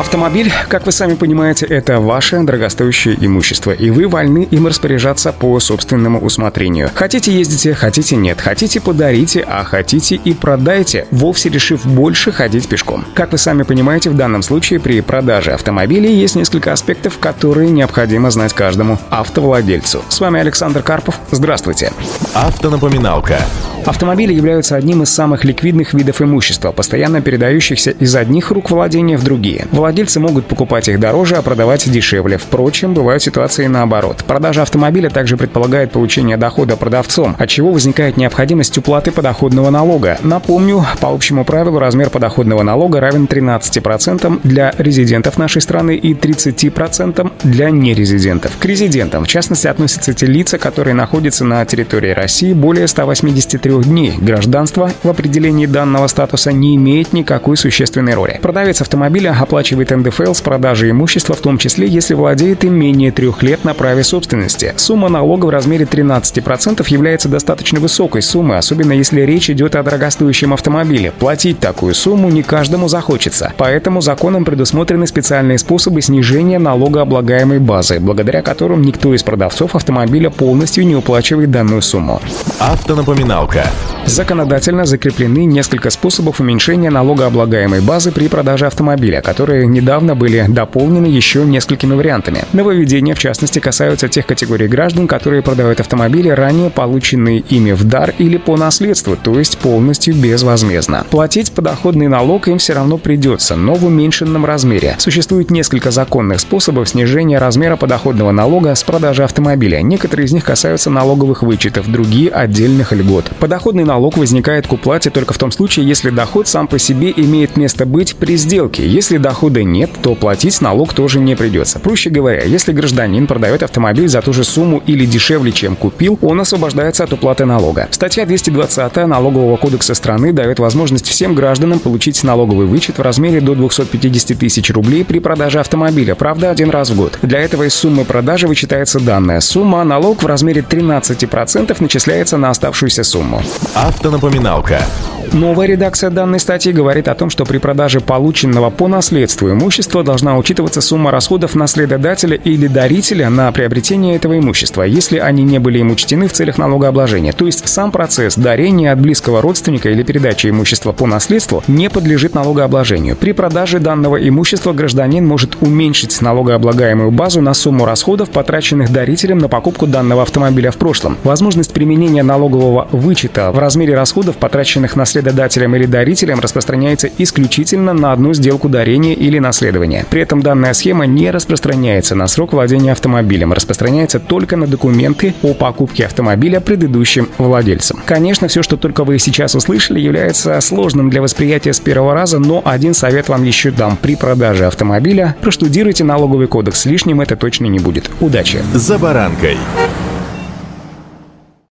Автомобиль, как вы сами понимаете, это ваше дорогостоящее имущество, и вы вольны им распоряжаться по собственному усмотрению. Хотите ездите, хотите нет, хотите подарите, а хотите и продайте, вовсе решив больше ходить пешком. Как вы сами понимаете, в данном случае при продаже автомобилей есть несколько аспектов, которые необходимо знать каждому автовладельцу. С вами Александр Карпов. Здравствуйте. Автонапоминалка. Автомобили являются одним из самых ликвидных видов имущества, постоянно передающихся из одних рук владения в другие. Владельцы могут покупать их дороже, а продавать дешевле. Впрочем, бывают ситуации наоборот. Продажа автомобиля также предполагает получение дохода продавцом, от чего возникает необходимость уплаты подоходного налога. Напомню, по общему правилу размер подоходного налога равен 13% для резидентов нашей страны и 30% для нерезидентов. К резидентам, в частности, относятся те лица, которые находятся на территории России более 183 трех дней. Гражданство в определении данного статуса не имеет никакой существенной роли. Продавец автомобиля оплачивает НДФЛ с продажи имущества, в том числе, если владеет им менее трех лет на праве собственности. Сумма налога в размере 13% является достаточно высокой суммой, особенно если речь идет о дорогостоящем автомобиле. Платить такую сумму не каждому захочется. Поэтому законом предусмотрены специальные способы снижения налогооблагаемой базы, благодаря которым никто из продавцов автомобиля полностью не уплачивает данную сумму. Автонапоминалка. Законодательно закреплены несколько способов уменьшения налогооблагаемой базы при продаже автомобиля, которые недавно были дополнены еще несколькими вариантами. Нововведения, в частности, касаются тех категорий граждан, которые продают автомобили, ранее полученные ими в дар или по наследству, то есть полностью безвозмездно. Платить подоходный налог им все равно придется, но в уменьшенном размере. Существует несколько законных способов снижения размера подоходного налога с продажи автомобиля. Некоторые из них касаются налоговых вычетов, другие – отдельных льгот. Подоходный налог возникает к уплате только в том случае, если доход сам по себе имеет место быть при сделке. Если дохода нет, то платить налог тоже не придется. Проще говоря, если гражданин продает автомобиль за ту же сумму или дешевле, чем купил, он освобождается от уплаты налога. Статья 220 Налогового кодекса страны дает возможность всем гражданам получить налоговый вычет в размере до 250 тысяч рублей при продаже автомобиля, правда, один раз в год. Для этого из суммы продажи вычитается данная сумма, а налог в размере 13% начисляется на оставшуюся сумму. Автонапоминалка. Новая редакция данной статьи говорит о том, что при продаже полученного по наследству имущества должна учитываться сумма расходов наследодателя или дарителя на приобретение этого имущества, если они не были им учтены в целях налогообложения. То есть сам процесс дарения от близкого родственника или передачи имущества по наследству не подлежит налогообложению. При продаже данного имущества гражданин может уменьшить налогооблагаемую базу на сумму расходов, потраченных дарителем на покупку данного автомобиля в прошлом. Возможность применения налогового вычета в размере расходов, потраченных наследодателем или дарителем, распространяется исключительно на одну сделку дарения или наследования. При этом данная схема не распространяется на срок владения автомобилем, распространяется только на документы о покупке автомобиля предыдущим владельцем. Конечно, все, что только вы сейчас услышали, является сложным для восприятия с первого раза, но один совет вам еще дам. При продаже автомобиля проштудируйте налоговый кодекс, лишним это точно не будет. Удачи! За баранкой.